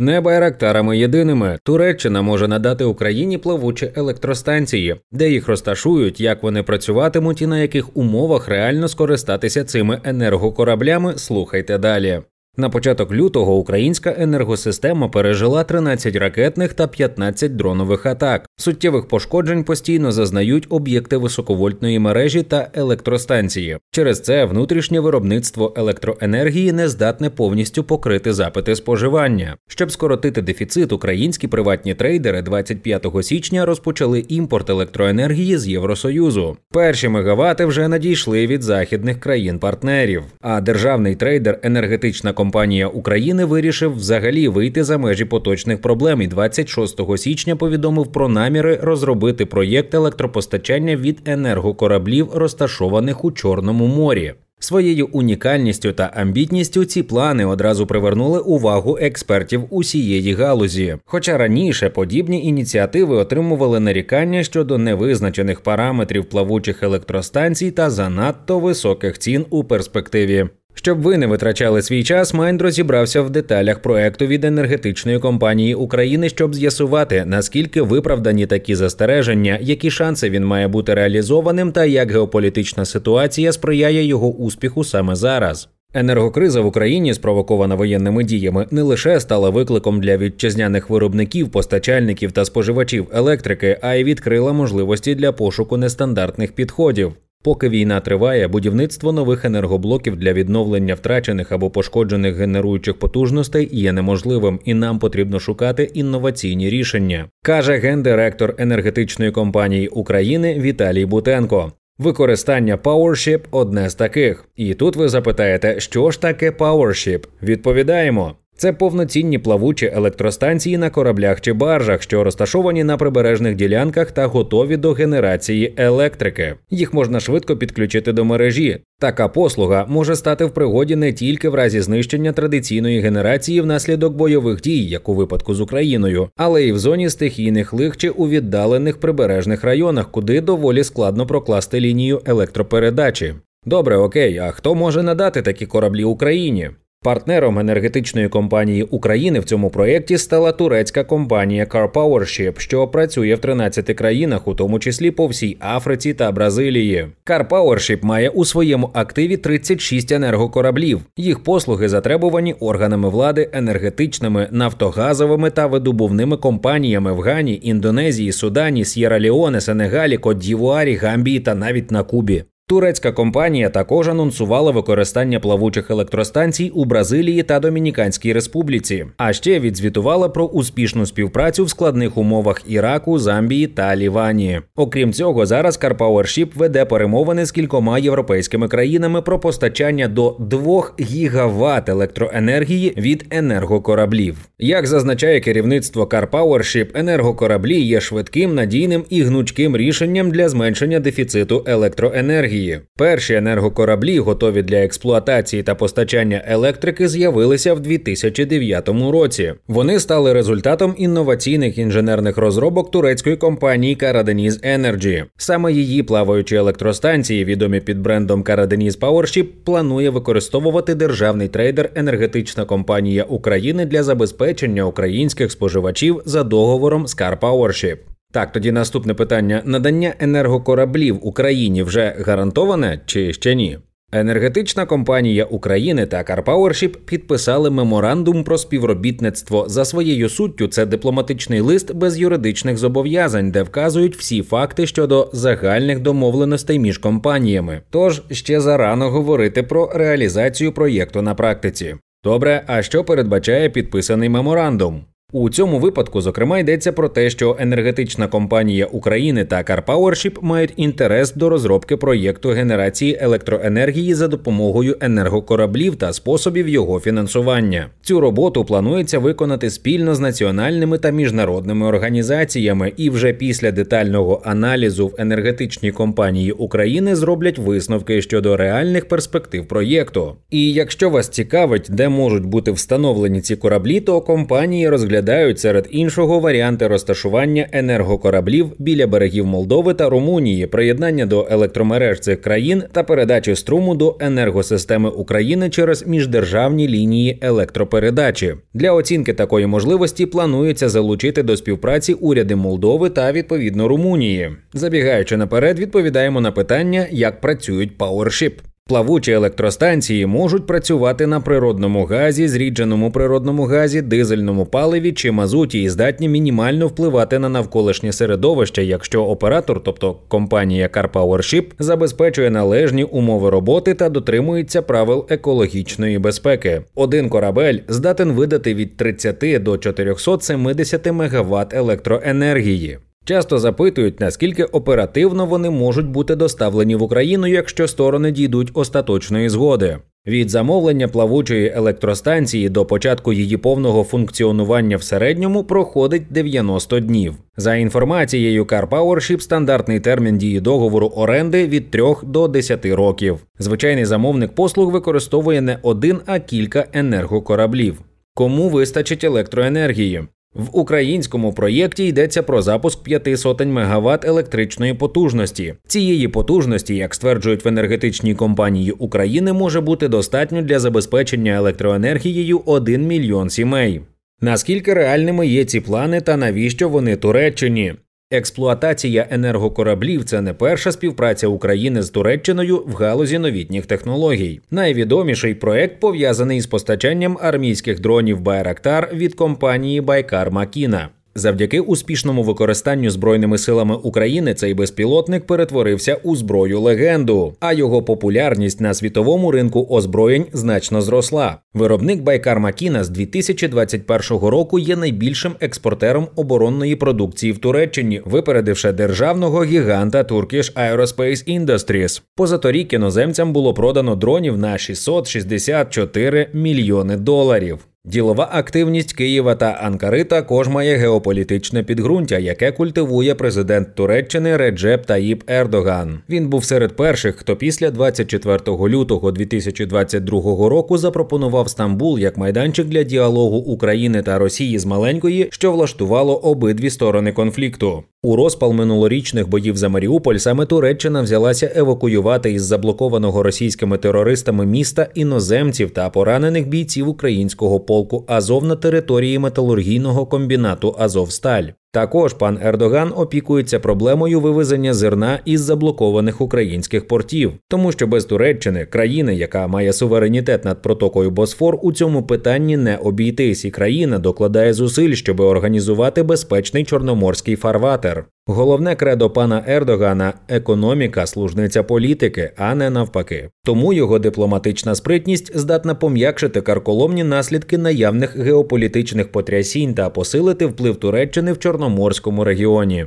Не байрактарами єдиними Туреччина може надати Україні плавучі електростанції, де їх розташують, як вони працюватимуть і на яких умовах реально скористатися цими енергокораблями. Слухайте далі. На початок лютого українська енергосистема пережила 13 ракетних та 15 дронових атак. Суттєвих пошкоджень постійно зазнають об'єкти високовольтної мережі та електростанції. Через це внутрішнє виробництво електроенергії не здатне повністю покрити запити споживання. Щоб скоротити дефіцит, українські приватні трейдери 25 січня розпочали імпорт електроенергії з Євросоюзу. Перші мегавати вже надійшли від західних країн-партнерів. А державний трейдер енергетична компанія компанія України вирішив взагалі вийти за межі поточних проблем і 26 січня повідомив про наміри розробити проєкт електропостачання від енергокораблів, розташованих у Чорному морі. Своєю унікальністю та амбітністю ці плани одразу привернули увагу експертів усієї галузі. Хоча раніше подібні ініціативи отримували нарікання щодо невизначених параметрів плавучих електростанцій та занадто високих цін у перспективі. Щоб ви не витрачали свій час, Майнд розібрався в деталях проекту від енергетичної компанії України, щоб з'ясувати наскільки виправдані такі застереження, які шанси він має бути реалізованим, та як геополітична ситуація сприяє його успіху саме зараз. Енергокриза в Україні, спровокована воєнними діями, не лише стала викликом для вітчизняних виробників, постачальників та споживачів електрики, а й відкрила можливості для пошуку нестандартних підходів. Поки війна триває, будівництво нових енергоблоків для відновлення втрачених або пошкоджених генеруючих потужностей є неможливим, і нам потрібно шукати інноваційні рішення, каже гендиректор енергетичної компанії України Віталій Бутенко. Використання PowerShip – одне з таких. І тут ви запитаєте, що ж таке PowerShip? Відповідаємо. Це повноцінні плавучі електростанції на кораблях чи баржах, що розташовані на прибережних ділянках та готові до генерації електрики. Їх можна швидко підключити до мережі. Така послуга може стати в пригоді не тільки в разі знищення традиційної генерації внаслідок бойових дій, як у випадку з Україною, але й в зоні стихійних лих чи у віддалених прибережних районах, куди доволі складно прокласти лінію електропередачі. Добре, окей, а хто може надати такі кораблі Україні? Партнером енергетичної компанії України в цьому проєкті стала турецька компанія CarPowership, що працює в 13 країнах, у тому числі по всій Африці та Бразилії. CarPowership має у своєму активі 36 енергокораблів. Їх послуги затребувані органами влади, енергетичними, нафтогазовими та видобувними компаніями в Гані, Індонезії, Судані, С'єра Ліоне, Сенегалі, Кот-Дівуарі, Гамбії та навіть на Кубі. Турецька компанія також анонсувала використання плавучих електростанцій у Бразилії та Домініканській Республіці, а ще відзвітувала про успішну співпрацю в складних умовах Іраку, Замбії та Лівані. Окрім цього, зараз CarPowership веде перемовини з кількома європейськими країнами про постачання до 2 гігават електроенергії від енергокораблів. Як зазначає керівництво CarPowership, енергокораблі є швидким, надійним і гнучким рішенням для зменшення дефіциту електроенергії енергії. Перші енергокораблі, готові для експлуатації та постачання електрики, з'явилися в 2009 році. Вони стали результатом інноваційних інженерних розробок турецької компанії Karadeniz Energy. Саме її плаваючі електростанції, відомі під брендом Karadeniz Powership, планує використовувати державний трейдер енергетична компанія України для забезпечення українських споживачів за договором з Car Powership. Так, тоді наступне питання: надання енергокораблів Україні вже гарантоване чи ще ні? Енергетична компанія України та CarPowership підписали меморандум про співробітництво. За своєю суттю, це дипломатичний лист без юридичних зобов'язань, де вказують всі факти щодо загальних домовленостей між компаніями. Тож ще зарано говорити про реалізацію проєкту на практиці. Добре, а що передбачає підписаний меморандум? У цьому випадку, зокрема, йдеться про те, що енергетична компанія України та CarPowership мають інтерес до розробки проєкту генерації електроенергії за допомогою енергокораблів та способів його фінансування. Цю роботу планується виконати спільно з національними та міжнародними організаціями, і вже після детального аналізу в енергетичній компанії України зроблять висновки щодо реальних перспектив проєкту. І якщо вас цікавить, де можуть бути встановлені ці кораблі, то компанії розглядають розглядають серед іншого варіанти розташування енергокораблів біля берегів Молдови та Румунії, приєднання до електромереж цих країн та передачі струму до енергосистеми України через міждержавні лінії електропередачі. Для оцінки такої можливості планується залучити до співпраці уряди Молдови та відповідно Румунії. Забігаючи наперед, відповідаємо на питання, як працюють PowerShip. Плавучі електростанції можуть працювати на природному газі, зрідженому природному газі, дизельному паливі чи мазуті і здатні мінімально впливати на навколишнє середовище, якщо оператор, тобто компанія CarPowerShip, забезпечує належні умови роботи та дотримується правил екологічної безпеки. Один корабель здатен видати від 30 до 470 МВт електроенергії. Часто запитують, наскільки оперативно вони можуть бути доставлені в Україну, якщо сторони дійдуть остаточної згоди. Від замовлення плавучої електростанції до початку її повного функціонування в середньому проходить 90 днів. За інформацією CarPowership, стандартний термін дії договору оренди від 3 до 10 років. Звичайний замовник послуг використовує не один, а кілька енергокораблів. Кому вистачить електроенергії? В українському проєкті йдеться про запуск п'яти сотень мегаватт електричної потужності. Цієї потужності, як стверджують в енергетичній компанії України, може бути достатньо для забезпечення електроенергією 1 мільйон сімей. Наскільки реальними є ці плани та навіщо вони Туреччині? Експлуатація енергокораблів це не перша співпраця України з Туреччиною в галузі новітніх технологій. Найвідоміший проект пов'язаний з постачанням армійських дронів Байрактар від компанії Байкар Макіна. Завдяки успішному використанню збройними силами України цей безпілотник перетворився у зброю легенду, а його популярність на світовому ринку озброєнь значно зросла. Виробник Байкар Макіна з 2021 року є найбільшим експортером оборонної продукції в Туреччині, випередивши державного гіганта Turkish Aerospace Industries. Позаторік іноземцям було продано дронів на 664 мільйони доларів. Ділова активність Києва та Анкари також має геополітичне підґрунтя, яке культивує президент Туреччини Реджеп Таїб Ердоган. Він був серед перших, хто після 24 лютого 2022 року запропонував Стамбул як майданчик для діалогу України та Росії з маленької, що влаштувало обидві сторони конфлікту. У розпал минулорічних боїв за Маріуполь саме Туреччина взялася евакуювати із заблокованого російськими терористами міста іноземців та поранених бійців українського полку Азов на території металургійного комбінату Азовсталь. Також пан Ердоган опікується проблемою вивезення зерна із заблокованих українських портів, тому що без Туреччини, країни, яка має суверенітет над протокою Босфор, у цьому питанні не обійтись, і країна докладає зусиль, щоб організувати безпечний чорноморський фарватер. Головне кредо пана Ердогана економіка, служниця політики, а не навпаки. Тому його дипломатична спритність здатна пом'якшити карколомні наслідки наявних геополітичних потрясінь та посилити вплив Туреччини в Чорноморському регіоні.